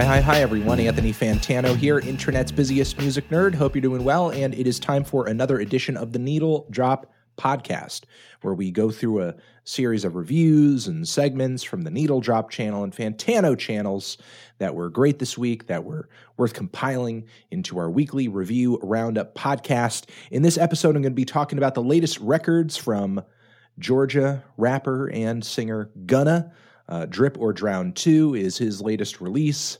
Hi, hi, hi, everyone. Anthony Fantano here, Internet's busiest music nerd. Hope you're doing well. And it is time for another edition of the Needle Drop podcast, where we go through a series of reviews and segments from the Needle Drop channel and Fantano channels that were great this week, that were worth compiling into our weekly review roundup podcast. In this episode, I'm going to be talking about the latest records from Georgia rapper and singer Gunna. Uh, Drip or Drown 2 is his latest release.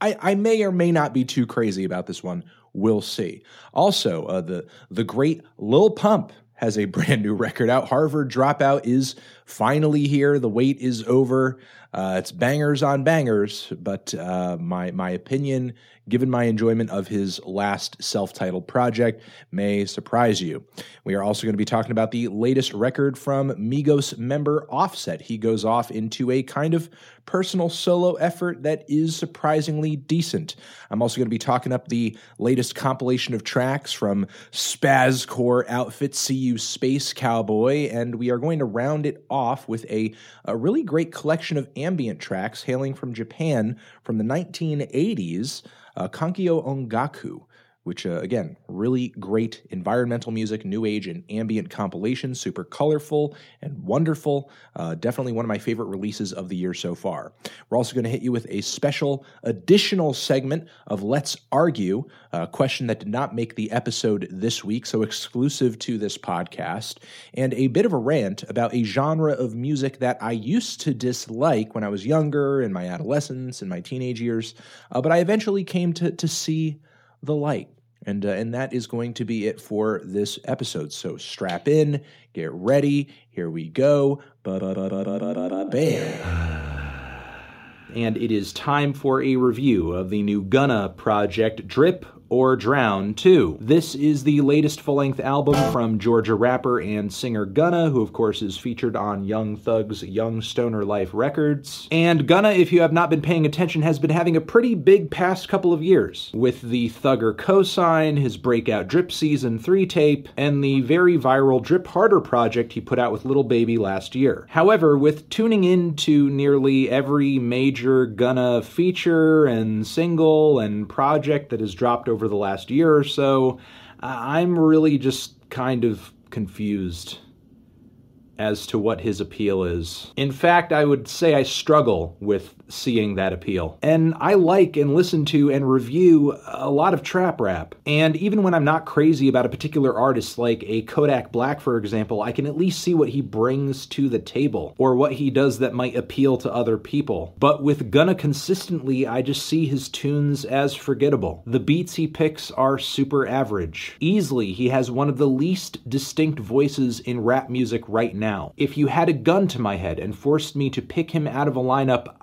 I, I, may or may not be too crazy about this one. We'll see. Also, uh, the the great Lil Pump has a brand new record out. Harverd Dropout is finally here. The wait is over. Uh, it's bangers on bangers, but uh, my my opinion, given my enjoyment of his last self-titled project, may surprise you. We are also going to be talking about the latest record from Migos member Offset. He goes off into a kind of personal solo effort that is surprisingly decent. I'm also going to be talking up the latest compilation of tracks from Spazcore outfit You Space Cowboy, and we are going to round it off with a, a really great collection of ambient tracks hailing from Japan from the 1980s, uh, Kankyo Ongaku which uh, again, really great environmental music, new age and ambient compilation, super colorful and wonderful. Uh, definitely one of my favorite releases of the year so far. We're also going to hit you with a special additional segment of Let's Argue, a question that did not make the episode this week, so exclusive to this podcast, and a bit of a rant about a genre of music that I used to dislike when I was younger, in my adolescence, in my teenage years, uh, but I eventually came to, to see the light. And, uh, and that is going to be it for this episode. So strap in, get ready. Here we go. Bam. And it is time for a review of the new Gunna project Drip or Drown 2. This is the latest full length album from Georgia rapper and singer Gunna, who, of course, is featured on Young Thug's Young Stoner Life Records. And Gunna, if you have not been paying attention, has been having a pretty big past couple of years with the Thugger cosign, his breakout Drip Season 3 tape, and the very viral Drip Harder project he put out with Lil Baby last year. However, with tuning into nearly every major Gunna feature and single and project that has dropped over over the last year or so, I'm really just kind of confused as to what his appeal is. In fact, I would say I struggle with seeing that appeal. And I like and listen to and review a lot of trap rap. And even when I'm not crazy about a particular artist, like a Kodak Black, for example, I can at least see what he brings to the table or what he does that might appeal to other people. But with Gunna consistently, I just see his tunes as forgettable. The beats he picks are super average. Easily, he has one of the least distinct voices in rap music right now. If you had a gun to my head and forced me to pick him out of a lineup,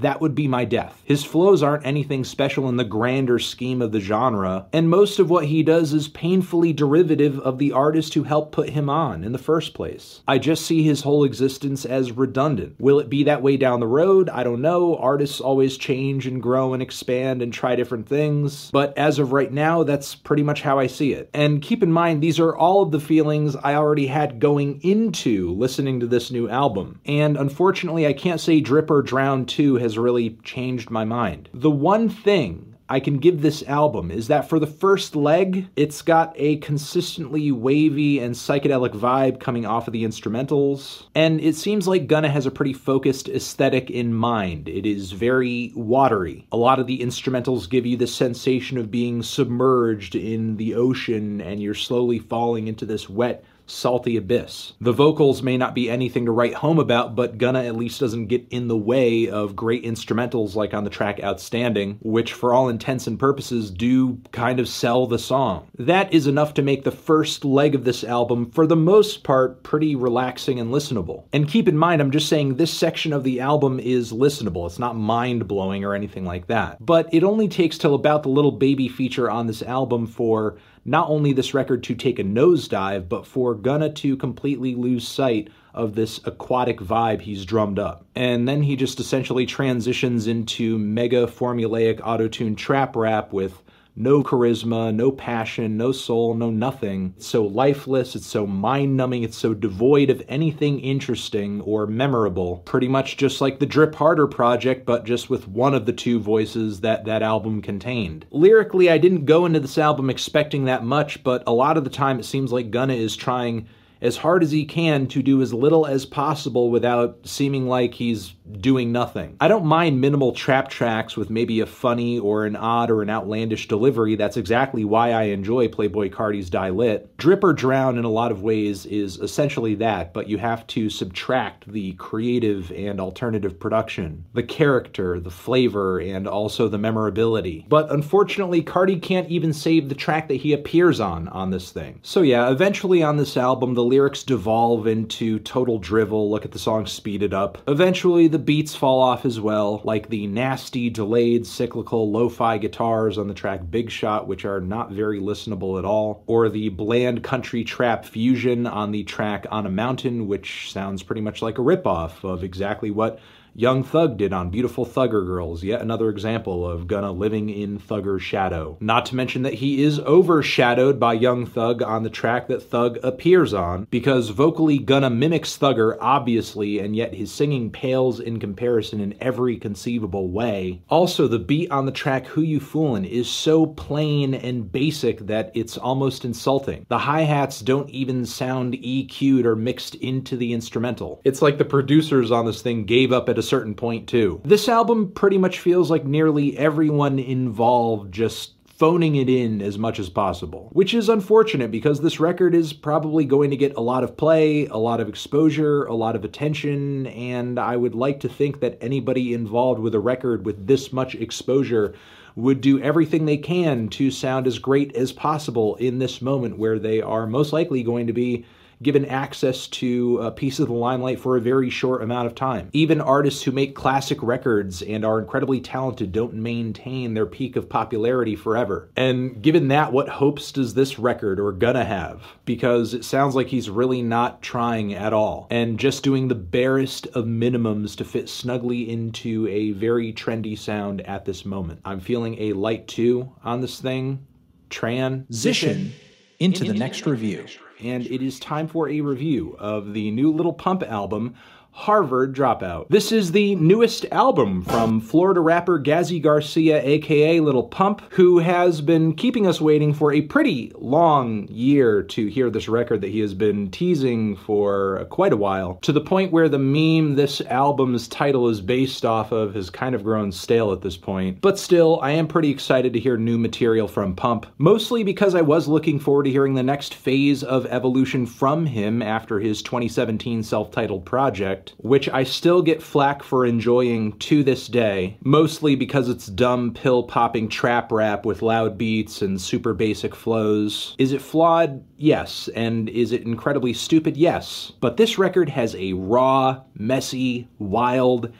that would be my death. His flows aren't anything special in the grander scheme of the genre, and most of what he does is painfully derivative of the artist who helped put him on in the first place. I just see his whole existence as redundant. Will it be that way down the road? I don't know. Artists always change and grow and expand and try different things, but as of right now, that's pretty much how I see it. And keep in mind, these are all of the feelings I already had going into listening to this new album. And unfortunately, I can't say Drip or Drown 2 has really changed my mind. The one thing I can give this album is that for the first leg, it's got a consistently wavy and psychedelic vibe coming off of the instrumentals. And it seems like Gunna has a pretty focused aesthetic in mind. It is very watery. A lot of the instrumentals give you the sensation of being submerged in the ocean and you're slowly falling into this wet, salty abyss. The vocals may not be anything to write home about, but Gunna at least doesn't get in the way of great instrumentals like on the track Outstanding, which for all intents and purposes do kind of sell the song. That is enough to make the first leg of this album, for the most part, pretty relaxing and listenable. And keep in mind, I'm just saying this section of the album is listenable. It's not mind blowing or anything like that. But it only takes till about the Lil Baby feature on this album for not only this record to take a nosedive, but for Gunna to completely lose sight of this aquatic vibe he's drummed up. And then he just essentially transitions into mega formulaic autotune trap rap with no charisma, no passion, no soul, no nothing. It's so lifeless, it's so mind numbing, it's so devoid of anything interesting or memorable. Pretty much just like the Drip Harder project, but just with one of the two voices that that album contained. Lyrically, I didn't go into this album expecting that much, but a lot of the time it seems like Gunna is trying as hard as he can to do as little as possible without seeming like he's doing nothing. I don't mind minimal trap tracks with maybe a funny or an odd or an outlandish delivery. That's exactly why I enjoy Playboy Carti's Die Lit. Drip or Drown in a lot of ways is essentially that, but you have to subtract the creative and alternative production, the character, the flavor, and also the memorability. But unfortunately, Carti can't even save the track that he appears on on this thing. So yeah, eventually on this album, the lyrics devolve into total drivel. Look at the song Speed It Up. Eventually, the beats fall off as well, like the nasty, delayed, cyclical lo fi guitars on the track Big Shot, which are not very listenable at all, or the bland country trap fusion on the track On a Mountain, which sounds pretty much like a ripoff of exactly what Young Thug did on Beautiful Thugger Girls, yet another example of Gunna living in Thugger's shadow. Not to mention that he is overshadowed by Young Thug on the track that Thug appears on, because vocally Gunna mimics Thugger, obviously, and yet his singing pales in comparison in every conceivable way. Also, the beat on the track Who You Foolin' is so plain and basic that it's almost insulting. The hi hats don't even sound EQ'd or mixed into the instrumental. It's like the producers on this thing gave up at a certain point, too. This album pretty much feels like nearly everyone involved just phoning it in as much as possible, which is unfortunate because this record is probably going to get a lot of play, a lot of exposure, a lot of attention, and I would like to think that anybody involved with a record with this much exposure would do everything they can to sound as great as possible in this moment where they are most likely going to be given access to a piece of the limelight for a very short amount of time. Even artists who make classic records and are incredibly talented don't maintain their peak of popularity forever. And given that, what hopes does this record or Gunna have? Because it sounds like he's really not trying at all and just doing the barest of minimums to fit snugly into a very trendy sound at this moment. I'm feeling a light two on this thing. Transition into the next review and it is time for a review of the new Lil Pump album, Harverd Dropout. This is the newest album from Florida rapper Gazzy Garcia, aka Lil Pump, who has been keeping us waiting for a pretty long year to hear this record that he has been teasing for quite a while, to the point where the meme this album's title is based off of has kind of grown stale at this point. But still, I am pretty excited to hear new material from Pump, mostly because I was looking forward to hearing the next phase of evolution from him after his 2017 self titled project which I still get flack for enjoying to this day, mostly because it's dumb pill popping trap rap with loud beats and super basic flows. Is it flawed? Yes. And is it incredibly stupid? Yes. But this record has a raw, messy, wild,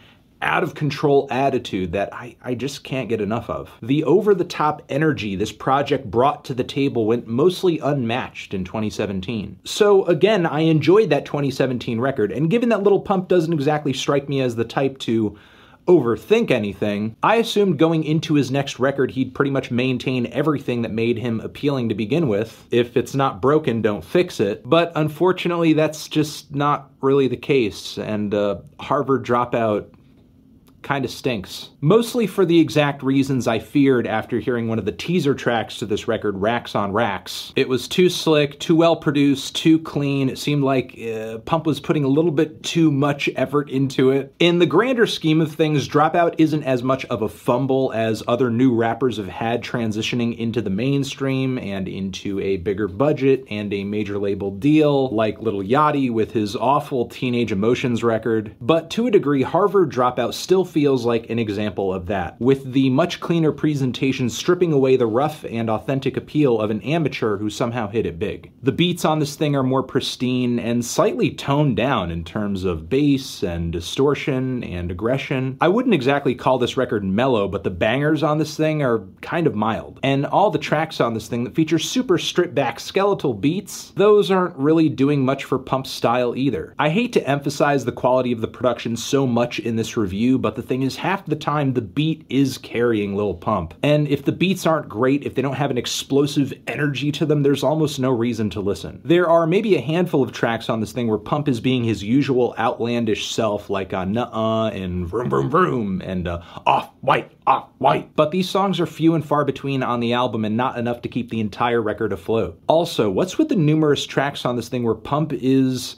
out of control attitude that I, I just can't get enough of. The over the top energy this project brought to the table went mostly unmatched in 2017. So, again, I enjoyed that 2017 record, and given that Lil Pump doesn't exactly strike me as the type to overthink anything, I assumed going into his next record he'd pretty much maintain everything that made him appealing to begin with. If it's not broken, don't fix it. But unfortunately, that's just not really the case, and uh, Harverd Dropout kind of stinks. Mostly for the exact reasons I feared after hearing one of the teaser tracks to this record, Racks on Racks. It was too slick, too well produced, too clean. It seemed like uh, Pump was putting a little bit too much effort into it. In the grander scheme of things, Dropout isn't as much of a fumble as other new rappers have had transitioning into the mainstream and into a bigger budget and a major label deal, like Lil Yachty with his awful Teenage Emotions record. But to a degree, Harverd Dropout still feels like an example of that, with the much cleaner presentation stripping away the rough and authentic appeal of an amateur who somehow hit it big. The beats on this thing are more pristine and slightly toned down in terms of bass and distortion and aggression. I wouldn't exactly call this record mellow, but the bangers on this thing are kind of mild. And all the tracks on this thing that feature super stripped back skeletal beats, those aren't really doing much for Pump's style either. I hate to emphasize the quality of the production so much in this review, but the thing is, half the time the beat is carrying Lil Pump. And if the beats aren't great, if they don't have an explosive energy to them, there's almost no reason to listen. There are maybe a handful of tracks on this thing where Pump is being his usual outlandish self, like on Nuh-Uh and Vroom Vroom Vroom and uh, Off White, Off White. But these songs are few and far between on the album and not enough to keep the entire record afloat. Also, what's with the numerous tracks on this thing where Pump is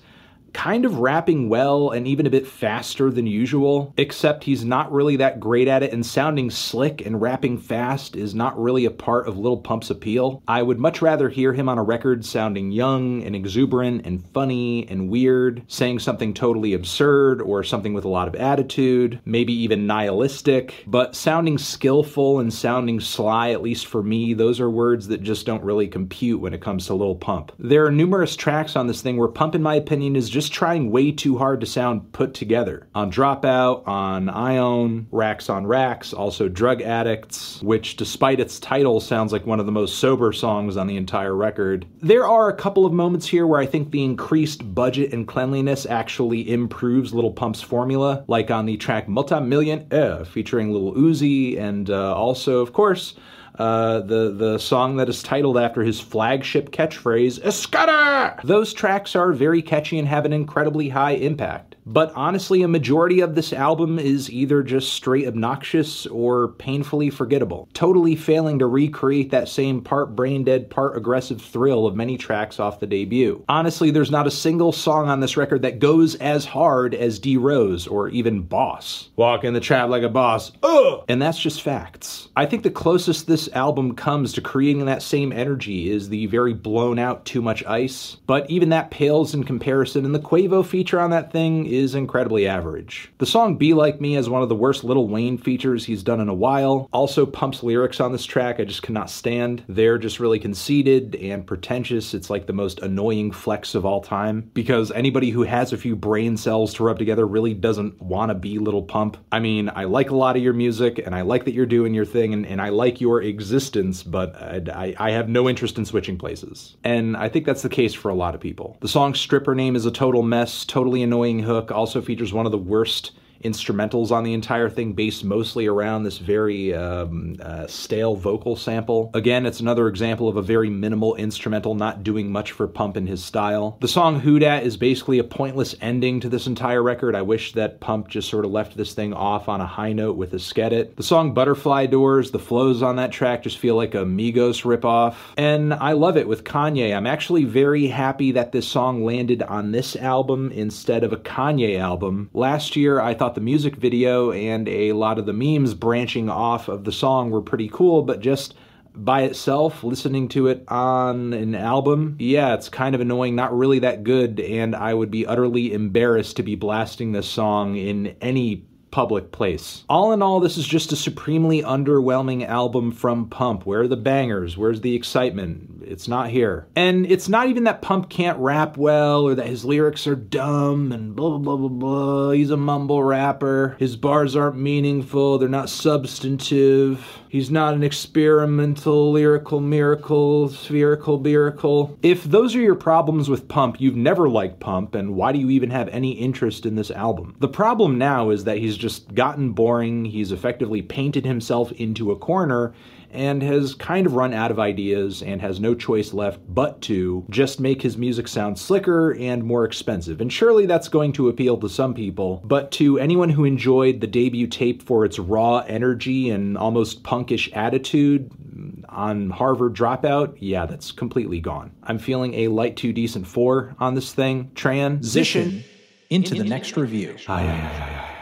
kind of rapping well and even a bit faster than usual, except he's not really that great at it, and sounding slick and rapping fast is not really a part of Lil Pump's appeal. I would much rather hear him on a record sounding young and exuberant and funny and weird, saying something totally absurd or something with a lot of attitude, maybe even nihilistic, but sounding skillful and sounding sly, at least for me, those are words that just don't really compute when it comes to Lil Pump. There are numerous tracks on this thing where Pump, in my opinion, is just trying way too hard to sound put together. On Dropout, on Ion, Racks on Racks, also Drug Addicts, which despite its title sounds like one of the most sober songs on the entire record. There are a couple of moments here where I think the increased budget and cleanliness actually improves Lil Pump's formula, like on the track Multimillion Eh, featuring Lil Uzi, and uh, also, of course, uh, the the song that is titled after his flagship catchphrase, Esskeetit! Those tracks are very catchy and have an incredibly high impact. But honestly, a majority of this album is either just straight obnoxious or painfully forgettable, totally failing to recreate that same part brain dead, part aggressive thrill of many tracks off the debut. Honestly, there's not a single song on this record that goes as hard as D Rose or even Boss. Walk in the trap like a boss, ugh! And that's just facts. I think the closest this album comes to creating that same energy is the very blown out Too Much Ice, but even that pales in comparison, and the Quavo feature on that thing is incredibly average. The song Be Like Me has one of the worst Lil Wayne features he's done in a while. Also, Pump's lyrics on this track I just cannot stand. They're just really conceited and pretentious. It's like the most annoying flex of all time because anybody who has a few brain cells to rub together really doesn't want to be Lil Pump. I mean, I like a lot of your music and I like that you're doing your thing and, and I like your existence, but I, I have no interest in switching places. And I think that's the case for a lot of people. The song Stripper Name is a total mess, totally annoying hook also features one of the worst instrumentals on the entire thing based mostly around this very um, uh, stale vocal sample. Again, it's another example of a very minimal instrumental not doing much for Pump in his style. The song Who Dat is basically a pointless ending to this entire record. I wish that Pump just sort of left this thing off on a high note with a skedit. The song Butterfly Doors, the flows on that track just feel like a Migos ripoff. And I love it with Kanye. I'm actually very happy that this song landed on this album instead of a Kanye album. Last year, I thought thought the music video and a lot of the memes branching off of the song were pretty cool, but just by itself, listening to it on an album, yeah, it's kind of annoying, not really that good, and I would be utterly embarrassed to be blasting this song in any public place. All in all, this is just a supremely underwhelming album from Pump. Where are the bangers? Where's the excitement? It's not here. And it's not even that Pump can't rap well or that his lyrics are dumb and blah blah blah blah. He's a mumble rapper. His bars aren't meaningful, they're not substantive. He's not an experimental, lyrical miracle, spherical miracle. If those are your problems with Pump, you've never liked Pump, and why do you even have any interest in this album? The problem now is that he's just gotten boring, he's effectively painted himself into a corner, and has kind of run out of ideas and has no choice left but to just make his music sound slicker and more expensive. And surely that's going to appeal to some people, but to anyone who enjoyed the debut tape for its raw energy and almost punkish attitude, on Harverd Dropout, yeah, that's completely gone. I'm feeling a light to decent four on this thing. Transition into the next review. Aye, aye, aye,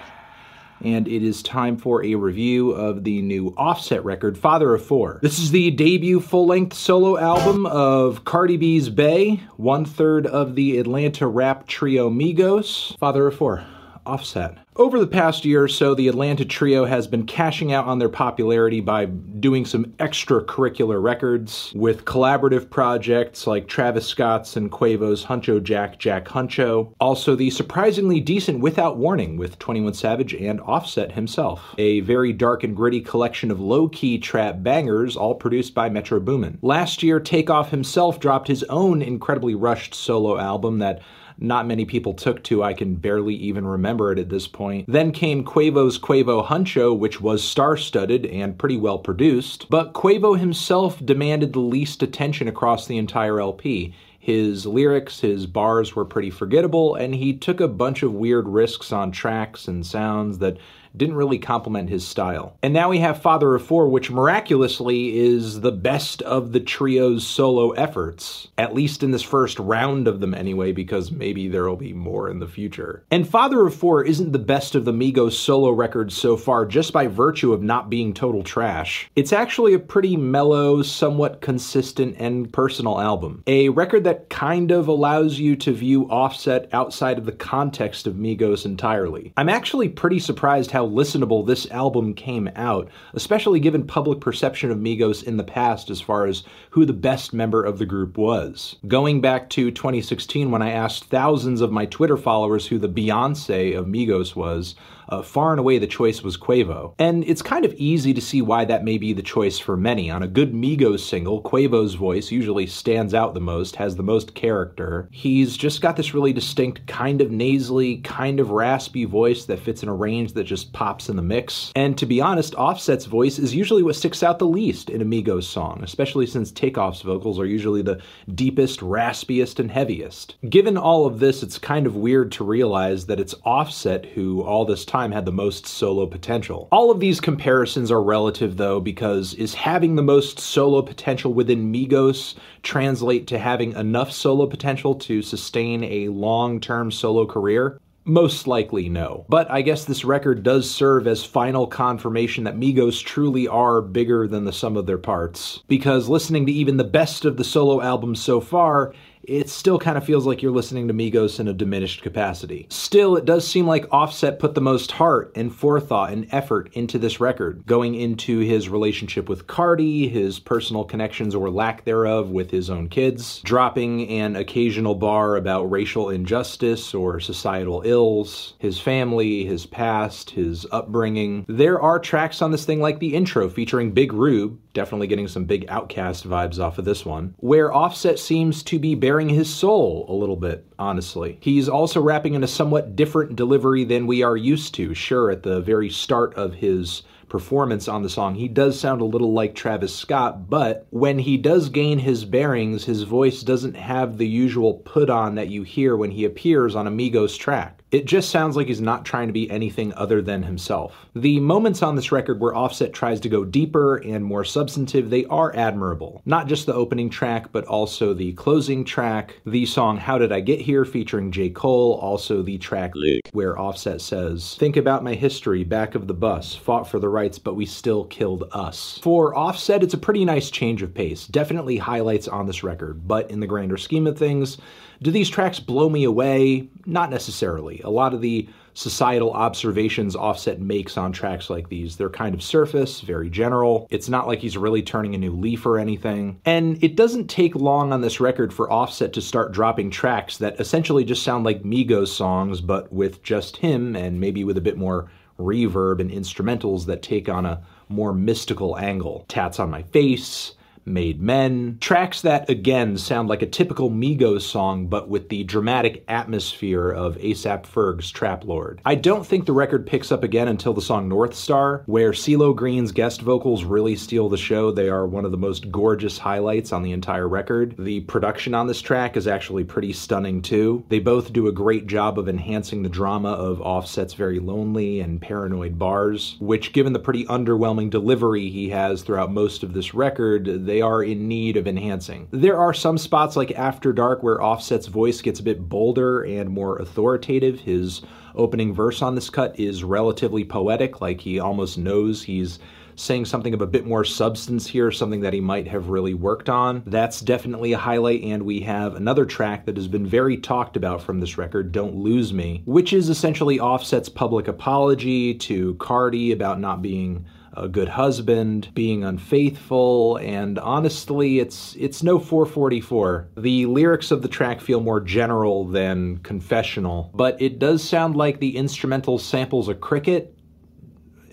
and it is time for a review of the new Offset record, Father of Four. This is the debut full length solo album of Cardi B's Bay, one third of the Atlanta rap trio Migos. Father of Four, Offset. Over the past year or so, the Atlanta trio has been cashing out on their popularity by doing some extracurricular records with collaborative projects like Travis Scott's and Quavo's Huncho Jack Jack Huncho. Also, the surprisingly decent Without Warning with 21 Savage and Offset himself. A very dark and gritty collection of low key trap bangers, all produced by Metro Boomin. Last year, Takeoff himself dropped his own incredibly rushed solo album that not many people took to. I can barely even remember it at this point. Then came Quavo's Quavo Huncho, which was star studded and pretty well produced, but Quavo himself demanded the least attention across the entire LP. His lyrics, his bars were pretty forgettable, and he took a bunch of weird risks on tracks and sounds that didn't really complement his style. And now we have Father of Four, which miraculously is the best of the trio's solo efforts, at least in this first round of them anyway, because maybe there'll be more in the future. And Father of Four isn't the best of the Migos solo records so far just by virtue of not being total trash. It's actually a pretty mellow, somewhat consistent, and personal album. A record that kind of allows you to view Offset outside of the context of Migos entirely. I'm actually pretty surprised how listenable this album came out, especially given public perception of Migos in the past as far as who the best member of the group was. Going back to 2016 when I asked thousands of my Twitter followers who the Beyonce of Migos was, uh, far and away the choice was Quavo. And it's kind of easy to see why that may be the choice for many. On a good Migos single, Quavo's voice usually stands out the most, has the most character. He's just got this really distinct, kind of nasally, kind of raspy voice that fits in a range that just pops in the mix. And to be honest, Offset's voice is usually what sticks out the least in a Migos song, especially since Takeoff's vocals are usually the deepest, raspiest, and heaviest. Given all of this, it's kind of weird to realize that it's Offset who all this time time had the most solo potential. All of these comparisons are relative though, because is having the most solo potential within Migos translate to having enough solo potential to sustain a long term solo career? Most likely no. But I guess this record does serve as final confirmation that Migos truly are bigger than the sum of their parts. Because listening to even the best of the solo albums so far, it still kind of feels like you're listening to Migos in a diminished capacity. Still, it does seem like Offset put the most heart and forethought and effort into this record, going into his relationship with Cardi, his personal connections or lack thereof with his own kids, dropping an occasional bar about racial injustice or societal ills, his family, his past, his upbringing. There are tracks on this thing like the intro featuring Big Rube, definitely getting some big OutKast vibes off of this one, where Offset seems to be his soul a little bit, honestly. He's also rapping in a somewhat different delivery than we are used to. Sure, at the very start of his performance on the song, he does sound a little like Travis Scott, but when he does gain his bearings, his voice doesn't have the usual put on that you hear when he appears on Amigos' track. It just sounds like he's not trying to be anything other than himself. The moments on this record where Offset tries to go deeper and more substantive, they are admirable. Not just the opening track, but also the closing track, the song How Did I Get Here featuring J. Cole, also the track Luke, where Offset says, Think about my history, back of the bus, fought for the rights, but we still killed us. For Offset, it's a pretty nice change of pace, definitely highlights on this record, but in the grander scheme of things, do these tracks blow me away? Not necessarily. A lot of the societal observations Offset makes on tracks like these, they're kind of surface, very general. It's not like he's really turning a new leaf or anything. And it doesn't take long on this record for Offset to start dropping tracks that essentially just sound like Migos songs, but with just him and maybe with a bit more reverb and instrumentals that take on a more mystical angle. Tats on My Face, Made Men. Tracks that, again, sound like a typical Migos song, but with the dramatic atmosphere of ASAP Ferg's Trap Lord. I don't think the record picks up again until the song North Star, where CeeLo Green's guest vocals really steal the show. They are one of the most gorgeous highlights on the entire record. The production on this track is actually pretty stunning too. They both do a great job of enhancing the drama of Offset's very lonely and paranoid bars, which, given the pretty underwhelming delivery he has throughout most of this record, they they are in need of enhancing. There are some spots like After Dark where Offset's voice gets a bit bolder and more authoritative. His opening verse on this cut is relatively poetic, like he almost knows he's saying something of a bit more substance here, something that he might have really worked on. That's definitely a highlight, and we have another track that has been very talked about from this record, Don't Lose Me, which is essentially Offset's public apology to Cardi about not being a good husband, being unfaithful, and honestly, it's it's no 444. The lyrics of the track feel more general than confessional, but it does sound like the instrumental samples a cricket,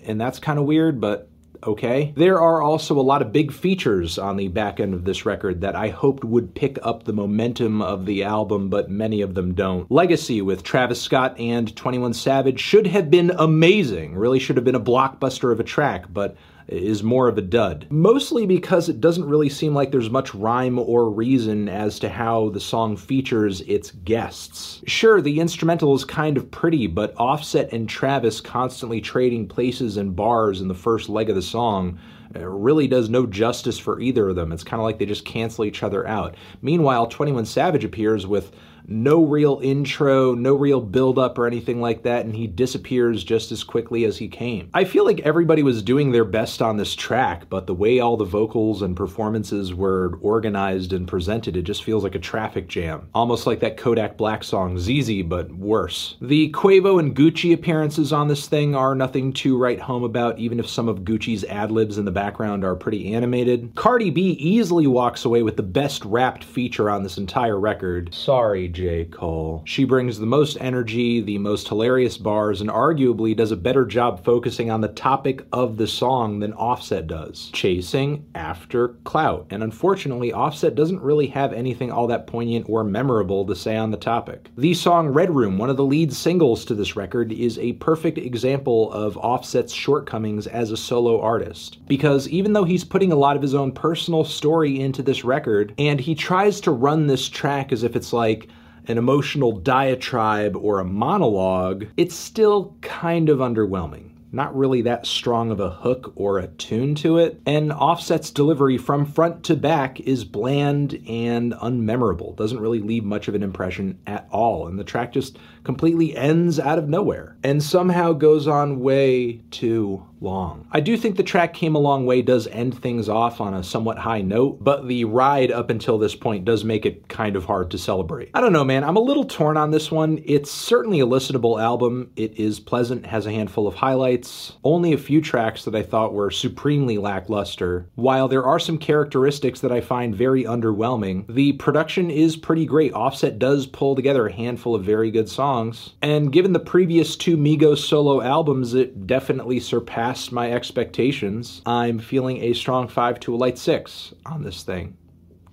and that's kind of weird, but okay? There are also a lot of big features on the back end of this record that I hoped would pick up the momentum of the album, but many of them don't. Legacy with Travis Scott and 21 Savage should have been amazing, really should have been a blockbuster of a track, but is more of a dud. Mostly because it doesn't really seem like there's much rhyme or reason as to how the song features its guests. Sure, the instrumental is kind of pretty, but Offset and Travis constantly trading places and bars in the first leg of the song uh, really does no justice for either of them. It's kind of like they just cancel each other out. Meanwhile, 21 Savage appears with no real intro, no real build up or anything like that, and he disappears just as quickly as he came. I feel like everybody was doing their best on this track, but the way all the vocals and performances were organized and presented, it just feels like a traffic jam. Almost like that Kodak Black song, ZEZE, but worse. The Quavo and Gucci appearances on this thing are nothing to write home about, even if some of Gucci's ad libs in the background are pretty animated. Cardi B easily walks away with the best rapped feature on this entire record. Sorry, J. Cole. She brings the most energy, the most hilarious bars, and arguably does a better job focusing on the topic of the song than Offset does chasing after clout. And unfortunately, Offset doesn't really have anything all that poignant or memorable to say on the topic. The song Red Room, one of the lead singles to this record, is a perfect example of Offset's shortcomings as a solo artist. Because even though he's putting a lot of his own personal story into this record, and he tries to run this track as if it's like, an emotional diatribe or a monologue, it's still kind of underwhelming. Not really that strong of a hook or a tune to it, and Offset's delivery from front to back is bland and unmemorable. Doesn't really leave much of an impression at all, and the track just completely ends out of nowhere and somehow goes on way too long. I do think the track Came a Long Way does end things off on a somewhat high note, but the ride up until this point does make it kind of hard to celebrate. I don't know, man. I'm a little torn on this one. It's certainly a listenable album. It is pleasant, has a handful of highlights, only a few tracks that I thought were supremely lackluster. While there are some characteristics that I find very underwhelming, the production is pretty great. Offset does pull together a handful of very good songs, and given the previous two Migos solo albums, it definitely surpassed my expectations. I'm feeling a strong 5 to a light 6 on this thing.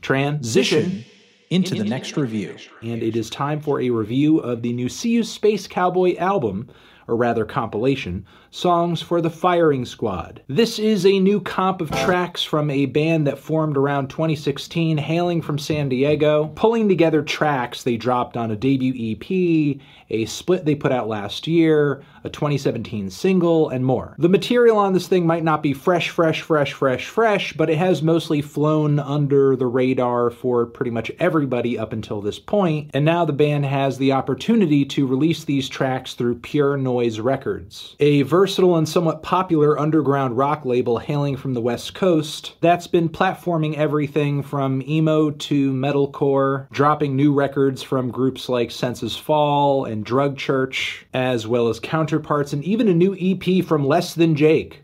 Transition into the next review. And it is time for a review of the new You Space Cowboy album, or rather compilation, Songs for the Firing Squad. This is a new comp of tracks from a band that formed around 2016, hailing from San Diego, pulling together tracks they dropped on a debut EP, a split they put out last year, a 2017 single, and more. The material on this thing might not be fresh, fresh, fresh, fresh, fresh, but it has mostly flown under the radar for pretty much everybody up until this point, and now the band has the opportunity to release these tracks through Pure Noise Records. A versatile and somewhat popular underground rock label hailing from the West Coast that's been platforming everything from emo to metalcore, dropping new records from groups like Senses Fail and Drug Church, as well as counterparts, and even a new EP from Less Than Jake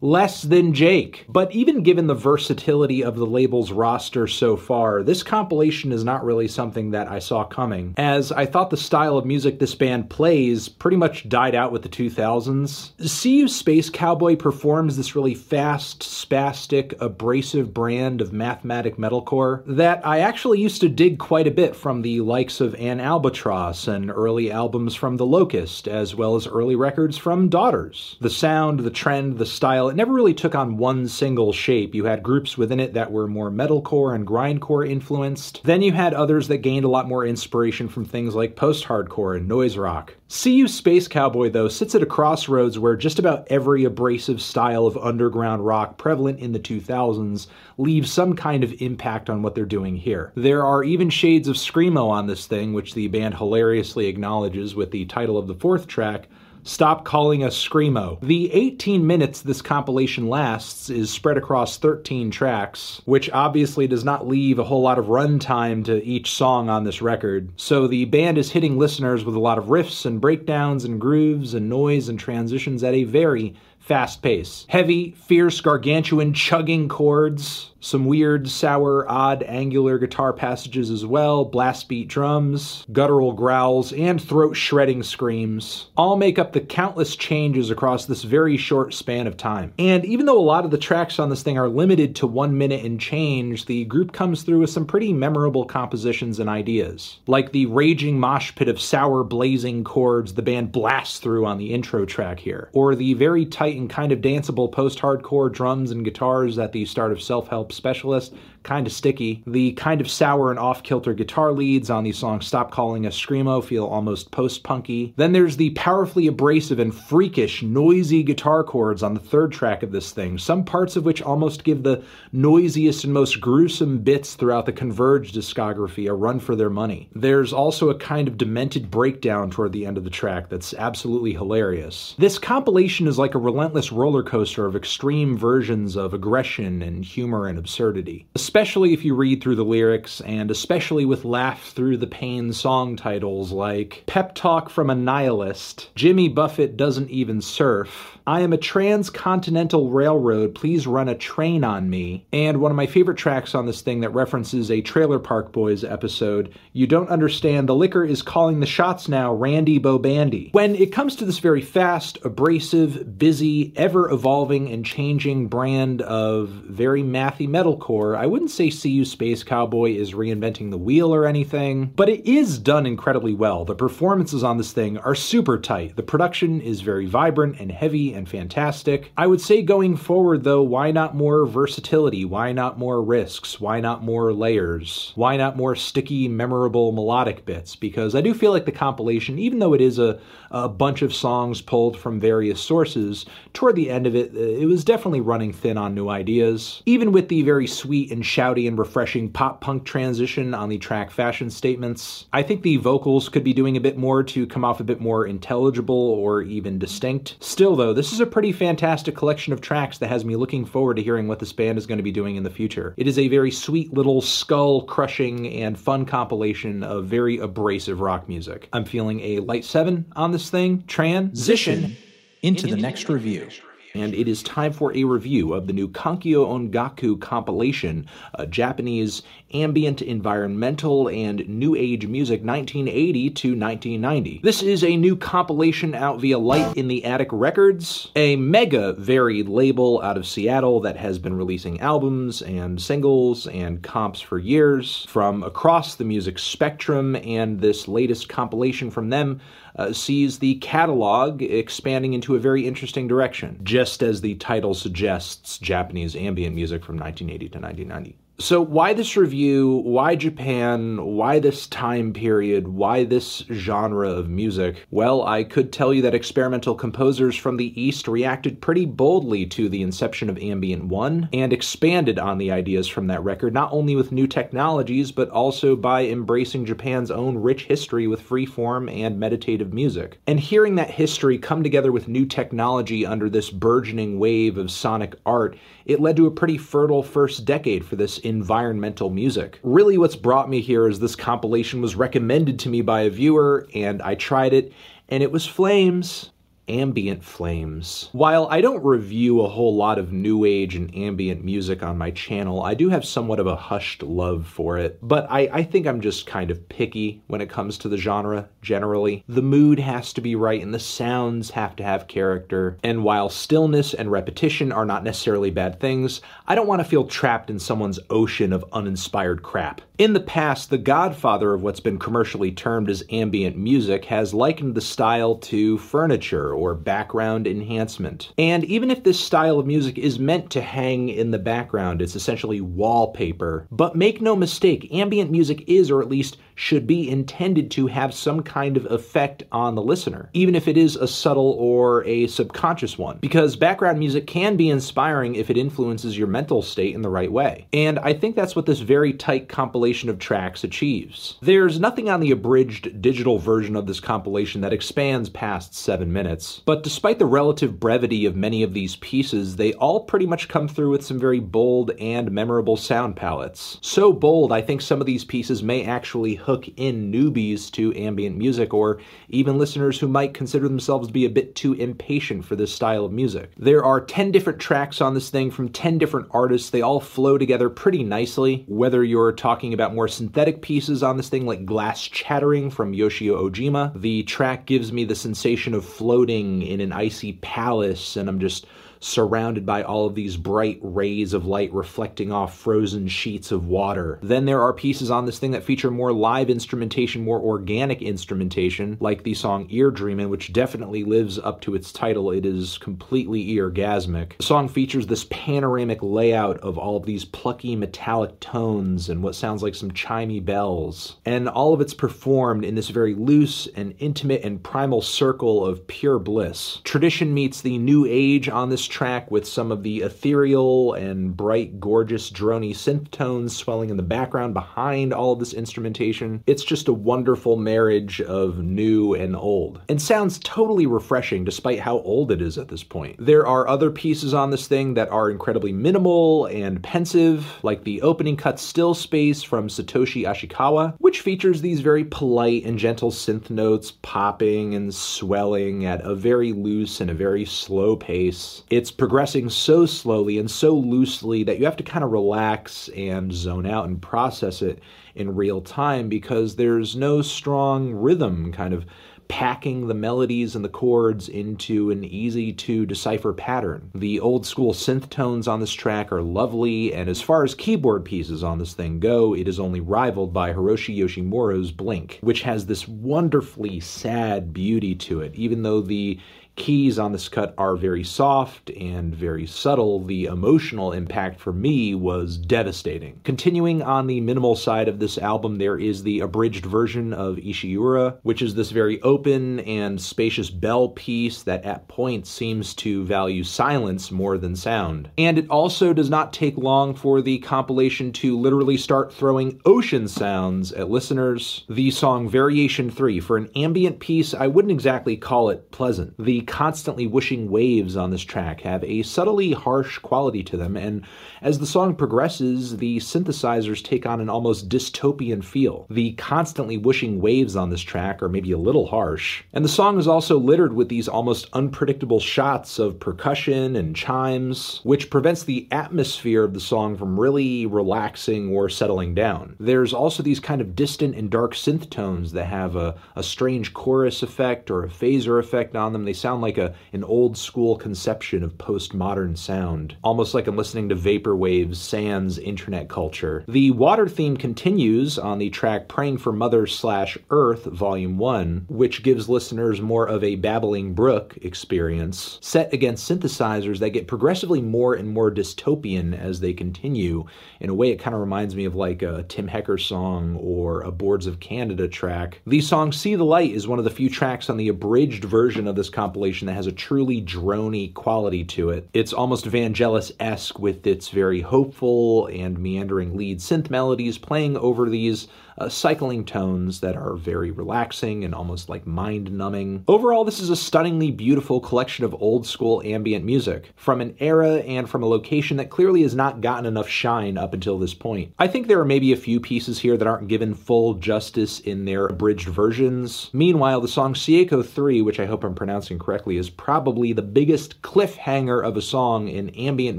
less than Jake. But even given the versatility of the label's roster so far, this compilation is not really something that I saw coming, as I thought the style of music this band plays pretty much died out with the 2000s. SeeYouSpaceCowboy performs this really fast, spastic, abrasive brand of mathematic metalcore that I actually used to dig quite a bit from the likes of An Albatross and early albums from The Locust, as well as early records from Daughters. The sound, the trend, the style, it never really took on one single shape. You had groups within it that were more metalcore and grindcore influenced. Then you had others that gained a lot more inspiration from things like post hardcore and noise rock. You Space Cowboy, though, sits at a crossroads where just about every abrasive style of underground rock prevalent in the 2000s leaves some kind of impact on what they're doing here. There are even shades of Screamo on this thing, which the band hilariously acknowledges with the title of the fourth track, Stop calling us Screamo. The 18 minutes this compilation lasts is spread across 13 tracks, which obviously does not leave a whole lot of runtime to each song on this record. So the band is hitting listeners with a lot of riffs and breakdowns and grooves and noise and transitions at a very fast pace. Heavy, fierce, gargantuan, chugging chords, some weird, sour, odd, angular guitar passages as well, blast beat drums, guttural growls, and throat shredding screams all make up the countless changes across this very short span of time. And even though a lot of the tracks on this thing are limited to one minute and change, the group comes through with some pretty memorable compositions and ideas. Like the raging mosh pit of sour, blazing chords the band blasts through on the intro track here, or the very tight and kind of danceable post hardcore drums and guitars at the start of Self Help Specialist, kind of sticky. The kind of sour and off kilter guitar leads on the song Stop Calling Us Screamo feel almost post punky. Then there's the powerfully abrasive and freakish, noisy guitar chords on the third track of this thing, some parts of which almost give the noisiest and most gruesome bits throughout the Converge discography a run for their money. There's also a kind of demented breakdown toward the end of the track that's absolutely hilarious. This compilation is like a relentless roller coaster of extreme versions of aggression and humor and absurdity especially if you read through the lyrics and especially with laugh through the pain song titles like Pep Talk from a Nihilist, Jimmy Buffett Doesn't Even Surf, I am a transcontinental railroad, please run a train on me, and one of my favorite tracks on this thing that references a Trailer Park Boys episode, You Don't Understand, the liquor is calling the shots now, Randy Bobandy. When it comes to this very fast, abrasive, busy, ever evolving and changing brand of very mathy metalcore, I wouldn't say You Space Cowboy is reinventing the wheel or anything, but it is done incredibly well. The performances on this thing are super tight. The production is very vibrant and heavy and fantastic. I would say going forward, though, why not more versatility? Why not more risks? Why not more layers? Why not more sticky, memorable, melodic bits? Because I do feel like the compilation, even though it is a, a bunch of songs pulled from various sources, toward the end of it, uh, it was definitely running thin on new ideas. Even with the very sweet and shouty and refreshing pop punk transition on the track Fashion Statements, I think the vocals could be doing a bit more to come off a bit more intelligible or even distinct. Still, though, this this is a pretty fantastic collection of tracks that has me looking forward to hearing what this band is going to be doing in the future. It is a very sweet little skull crushing and fun compilation of very abrasive rock music. I'm feeling a light 7 on this thing. Transition into the next review and it is time for a review of the new Kankyo Ongaku compilation, a Japanese ambient, environmental, and new age music 1980 to 1990. This is a new compilation out via Light in the Attic Records, a mega varied label out of Seattle that has been releasing albums and singles and comps for years from across the music spectrum, and this latest compilation from them uh, sees the catalog expanding into a very interesting direction, just as the title suggests Japanese ambient music from 1980 to 1990. So, why this review? Why Japan? Why this time period? Why this genre of music? Well, I could tell you that experimental composers from the East reacted pretty boldly to the inception of Ambient 1 and expanded on the ideas from that record, not only with new technologies, but also by embracing Japan's own rich history with freeform and meditative music. And hearing that history come together with new technology under this burgeoning wave of sonic art, it led to a pretty fertile first decade for this environmental music. Really, what's brought me here is this compilation was recommended to me by a viewer, and I tried it, and it was Flames ambient flames. While I don't review a whole lot of new age and ambient music on my channel, I do have somewhat of a hushed love for it. But I, I think I'm just kind of picky when it comes to the genre, generally. The mood has to be right and the sounds have to have character. And while stillness and repetition are not necessarily bad things, I don't want to feel trapped in someone's ocean of uninspired crap. In the past, the godfather of what's been commercially termed as ambient music has likened the style to furniture or background enhancement. And even if this style of music is meant to hang in the background, it's essentially wallpaper. But make no mistake, ambient music is, or at least should be, intended to have some kind of effect on the listener, even if it is a subtle or a subconscious one. Because background music can be inspiring if it influences your mental state in the right way. And I think that's what this very tight compilation of tracks achieves. There's nothing on the abridged digital version of this compilation that expands past seven minutes but despite the relative brevity of many of these pieces, they all pretty much come through with some very bold and memorable sound palettes. So bold, I think some of these pieces may actually hook in newbies to ambient music or even listeners who might consider themselves to be a bit too impatient for this style of music. There are 10 different tracks on this thing from 10 different artists. They all flow together pretty nicely, whether you're talking about more synthetic pieces on this thing like Glass Chattering from Yoshio Ojima. The track gives me the sensation of floating in an icy palace, and I'm just surrounded by all of these bright rays of light reflecting off frozen sheets of water. Then there are pieces on this thing that feature more live instrumentation, more organic instrumentation, like the song Ear Dreamin', which definitely lives up to its title. It is completely eargasmic. The song features this panoramic layout of all of these plucky metallic tones and what sounds like some chimey bells. And all of it's performed in this very loose and intimate and primal circle of pure bliss. Tradition meets the new age on this track with some of the ethereal and bright, gorgeous, drony synth tones swelling in the background behind all of this instrumentation. It's just a wonderful marriage of new and old, and sounds totally refreshing despite how old it is at this point. There are other pieces on this thing that are incredibly minimal and pensive, like the opening cut still space from Satoshi Ashikawa, which features these very polite and gentle synth notes popping and swelling at a very loose and a very slow pace it's progressing so slowly and so loosely that you have to kind of relax and zone out and process it in real time because there's no strong rhythm kind of packing the melodies and the chords into an easy to decipher pattern. The old school synth tones on this track are lovely, and as far as keyboard pieces on this thing go, it is only rivaled by Hiroshi Yoshimura's Blink, which has this wonderfully sad beauty to it, even though the keys on this cut are very soft and very subtle, the emotional impact for me was devastating. Continuing on the minimal side of this album, there is the abridged version of Ishiura, which is this very open and spacious bell piece that at points seems to value silence more than sound. And it also does not take long for the compilation to literally start throwing ocean sounds at listeners. The song Variation 3, for an ambient piece, I wouldn't exactly call it pleasant. The constantly whooshing waves on this track have a subtly harsh quality to them, and as the song progresses, the synthesizers take on an almost dystopian feel. The constantly whooshing waves on this track are maybe a little harsh, and the song is also littered with these almost unpredictable shots of percussion and chimes, which prevents the atmosphere of the song from really relaxing or settling down. There's also these kind of distant and dark synth tones that have a, a strange chorus effect or a phaser effect on them. They sound like a, an old school conception of postmodern sound, almost like I'm listening to Vaporwave's sans internet culture. The water theme continues on the track Praying for Mother slash Earth, Volume 1, which gives listeners more of a babbling brook experience, set against synthesizers that get progressively more and more dystopian as they continue. In a way, it kind of reminds me of like a Tim Hecker song or a Boards of Canada track. The song See the Light is one of the few tracks on the abridged version of this compilation that has a truly drony quality to it. It's almost Vangelis esque with its very hopeful and meandering lead synth melodies playing over these uh, cycling tones that are very relaxing and almost like mind numbing. Overall, this is a stunningly beautiful collection of old school ambient music from an era and from a location that clearly has not gotten enough shine up until this point. I think there are maybe a few pieces here that aren't given full justice in their abridged versions. Meanwhile, the song Seiko 3, which I hope I'm pronouncing correctly, is probably the biggest cliffhanger of a song in ambient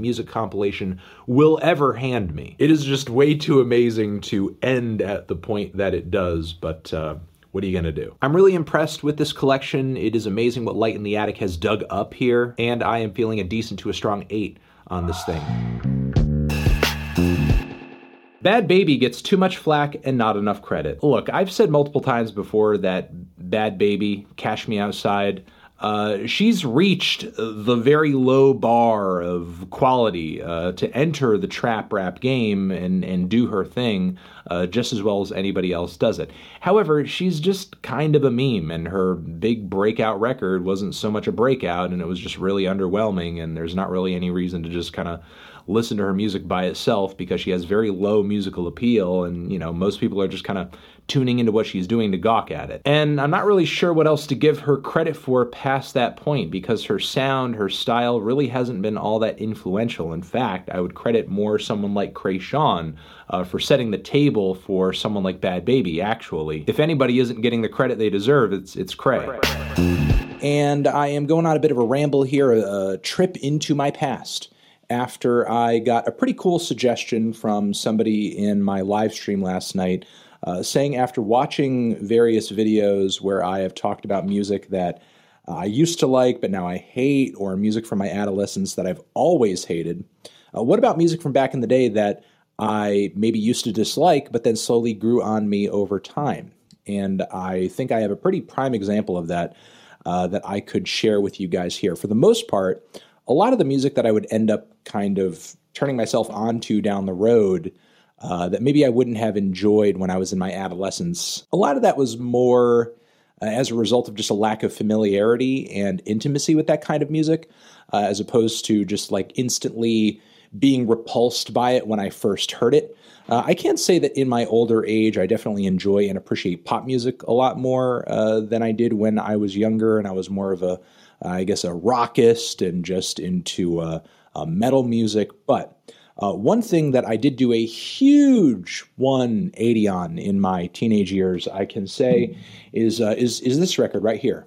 music compilation will ever hand me. It is just way too amazing to end at the point that it does, but uh, what are you to do? I'm really impressed with this collection. It is amazing what Light in the Attic has dug up here, and I am feeling a decent to a strong 8 on this thing. Bhad Bhabie gets too much flack and not enough credit. Look, I've said multiple times before that Bhad Bhabie, Cash Me Outside, uh, she's reached the very low bar of quality uh, to enter the trap rap game and, and do her thing uh, just as well as anybody else does it. However, she's just kind of a meme, and her big breakout record wasn't so much a breakout, and it was just really underwhelming, and there's not really any reason to just kind of listen to her music by itself because she has very low musical appeal, and you know most people are just kind of tuning into what she's doing to gawk at it. And I'm not really sure what else to give her credit for past that point because her sound, her style really hasn't been all that influential. In fact, I would credit more someone like Kreayshawn uh, for setting the table for someone like Bhad Bhabie, actually. If anybody isn't getting the credit they deserve, it's, it's Cray. And I am going on a bit of a ramble here, a, a trip into my past after I got a pretty cool suggestion from somebody in my live stream last night uh, saying after watching various videos where I have talked about music that uh, I used to like but now I hate, or music from my adolescence that I've always hated, uh, what about music from back in the day that I maybe used to dislike but then slowly grew on me over time? And I think I have a pretty prime example of that uh, that I could share with you guys here. For the most part, a lot of the music that I would end up kind of turning myself onto down the road uh, that maybe I wouldn't have enjoyed when I was in my adolescence. A lot of that was more uh, as a result of just a lack of familiarity and intimacy with that kind of music, uh, as opposed to just like instantly being repulsed by it when I first heard it. Uh, I can't say that in my older age, I definitely enjoy and appreciate pop music a lot more uh, than I did when I was younger and I was more of a, I guess, a rockist and just into uh, metal music. But uh, one thing that I did do a huge 180 on in my teenage years, I can say, is uh, is is this record right here,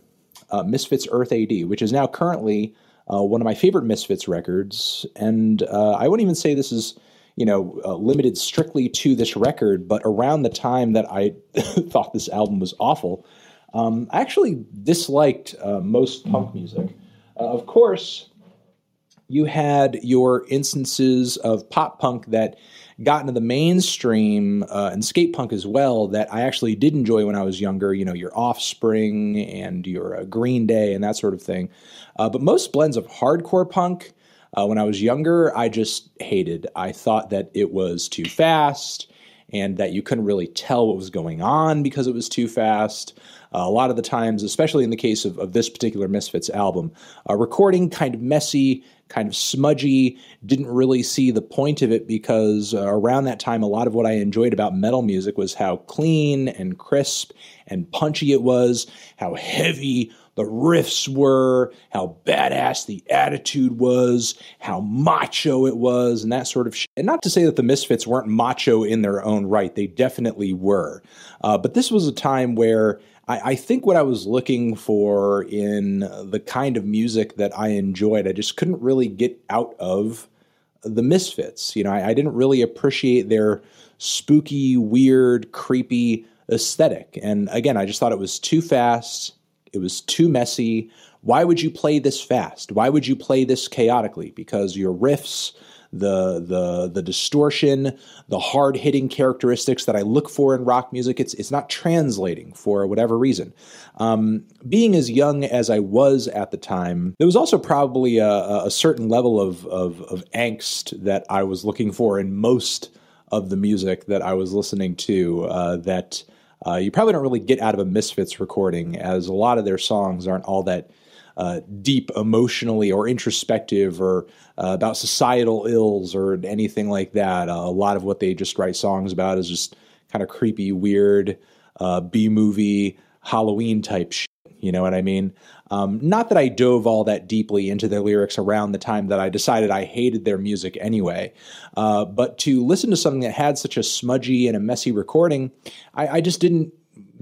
uh, Misfits Earth AD, which is now currently uh, one of my favorite Misfits records, and uh, I wouldn't even say this is you know uh, limited strictly to this record, but around the time that I thought this album was awful, um, I actually disliked most punk music. of course you had your instances of pop punk that got into the mainstream uh, and skate punk as well that I actually did enjoy when I was younger. You know, your Offspring and your uh, Green Day and that sort of thing. Uh, but most blends of hardcore punk uh, when I was younger, I just hated. I thought that it was too fast and that you couldn't really tell what was going on because it was too fast. Uh, a lot of the times, especially in the case of, of this particular Misfits album, uh, recording kind of messy, kind of smudgy, didn't really see the point of it because uh, around that time, a lot of what I enjoyed about metal music was how clean and crisp and punchy it was, how heavy the riffs were, how badass the attitude was, how macho it was, and that sort of shit. And not to say that the Misfits weren't macho in their own right, they definitely were. Uh, but this was a time where I, I, think what I was looking for in the kind of music that I enjoyed, I just couldn't really get out of the Misfits. You know, I, I didn't really appreciate their spooky, weird, creepy aesthetic. And again, I just thought it was too fast. It was too messy. Why would you play this fast? Why would you play this chaotically? Because your riffs, the the the distortion, the hard hitting characteristics that I look for in rock music. It's it's not translating for whatever reason. Um, being as young as I was at the time, there was also probably a, a certain level of, of of angst that I was looking for in most of the music that I was listening to. Uh, that uh, you probably don't really get out of a Misfits recording, as a lot of their songs aren't all that uh, deep emotionally or introspective or uh, about societal ills or anything like that. Uh, a lot of what they just write songs about is just kind of creepy, weird uh, B movie Halloween type shit. You know what I mean? Um, not that I dove all that deeply into their lyrics around the time that I decided I hated their music anyway, uh, but to listen to something that had such a smudgy and a messy recording, I, I just didn't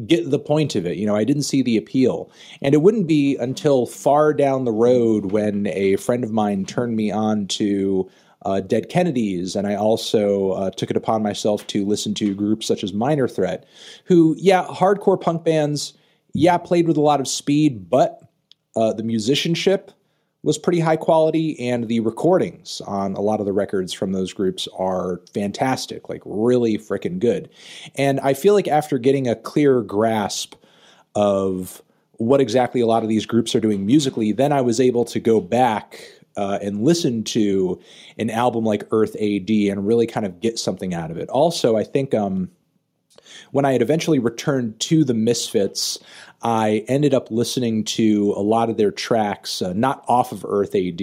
get the point of it. You know, I didn't see the appeal. And it wouldn't be until far down the road when a friend of mine turned me on to uh, Dead Kennedys, and I also uh, took it upon myself to listen to groups such as Minor Threat, who, yeah, hardcore punk bands, yeah, played with a lot of speed, but uh, the musicianship was pretty high quality, and the recordings on a lot of the records from those groups are fantastic, like really freaking good. And I feel like after getting a clearer grasp of what exactly a lot of these groups are doing musically, then I was able to go back uh, and listen to an album like Earth AD and really kind of get something out of it. Also, I think um, When I had eventually returned to the Misfits, I ended up listening to a lot of their tracks, uh, not off of Earth AD,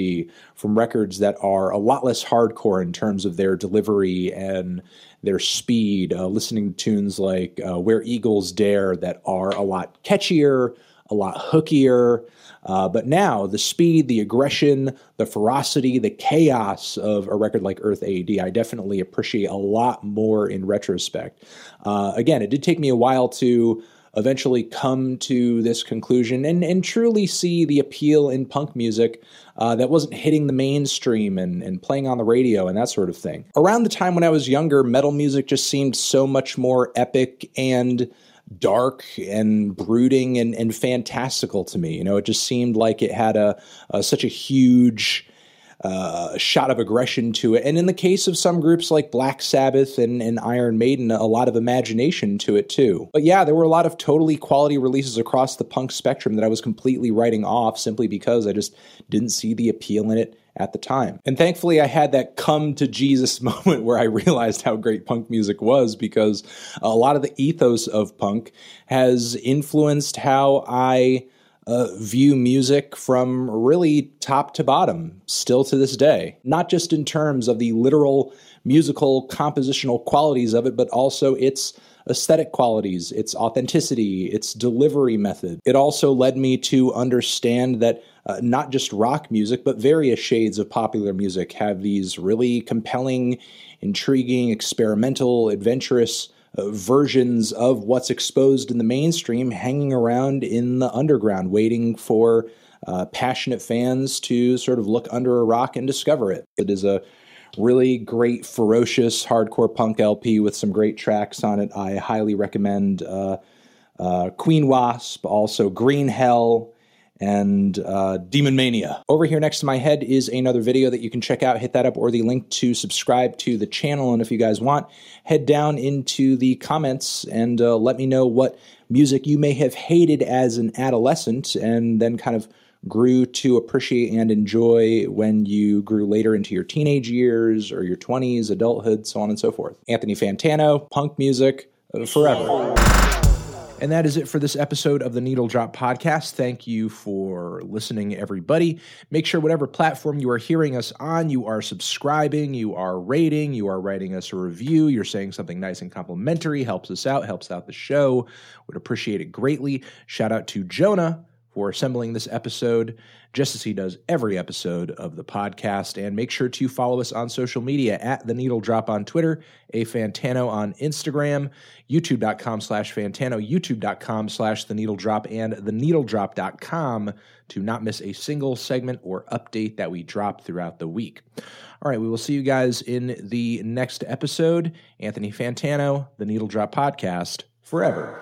from records that are a lot less hardcore in terms of their delivery and their speed. Uh, listening to tunes like uh, Where Eagles Dare that are a lot catchier, a lot hookier. Uh, but now the speed, the aggression, the ferocity, the chaos of a record like Earth AD, I definitely appreciate a lot more in retrospect. Uh, again, it did take me a while to eventually come to this conclusion and, and truly see the appeal in punk music uh, that wasn't hitting the mainstream and, and playing on the radio and that sort of thing. Around the time when I was younger, metal music just seemed so much more epic and dark and brooding and, and fantastical to me. You know, it just seemed like it had a, a such a huge uh, shot of aggression to it. And in the case of some groups like Black Sabbath and, and Iron Maiden, a lot of imagination to it too. But yeah, there were a lot of totally quality releases across the punk spectrum that I was completely writing off simply because I just didn't see the appeal in it at the time. And thankfully, I had that come to Jesus moment where I realized how great punk music was because a lot of the ethos of punk has influenced how I uh, view music from really top to bottom, still to this day. Not just in terms of the literal musical compositional qualities of it, but also its aesthetic qualities, its authenticity, its delivery method. It also led me to understand that uh, not just rock music, but various shades of popular music have these really compelling, intriguing, experimental, adventurous uh, versions of what's exposed in the mainstream hanging around in the underground, waiting for uh, passionate fans to sort of look under a rock and discover it. It is a really great, ferocious hardcore punk LP with some great tracks on it. I highly recommend uh, uh, Queen Wasp, also Green Hell, and uh, Demonomania. Over here next to my head is another video that you can check out. Hit that up or the link to subscribe to the channel. And if you guys want, head down into the comments and uh, let me know what music you may have hated as an adolescent and then kind of grew to appreciate and enjoy when you grew later into your teenage years or your 20s, adulthood, so on and so forth. Anthony Fantano, punk music, uh, forever. And that is it for this episode of the Needle Drop Podcast. Thank you for listening, everybody. Make sure, whatever platform you are hearing us on, you are subscribing, you are rating, you are writing us a review, you're saying something nice and complimentary, helps us out, helps out the show. Would appreciate it greatly. Shout out to Jonah for assembling this episode, just as he does every episode of the podcast. And make sure to follow us on social media at The Needle Drop on Twitter, A Fantano on Instagram, youtube.com slash Fantano, youtube.com slash The Needle Drop, and the TheNeedleDrop.com to not miss a single segment or update that we drop throughout the week. All right, we will see you guys in the next episode. Anthony Fantano, The Needle Drop Podcast, forever.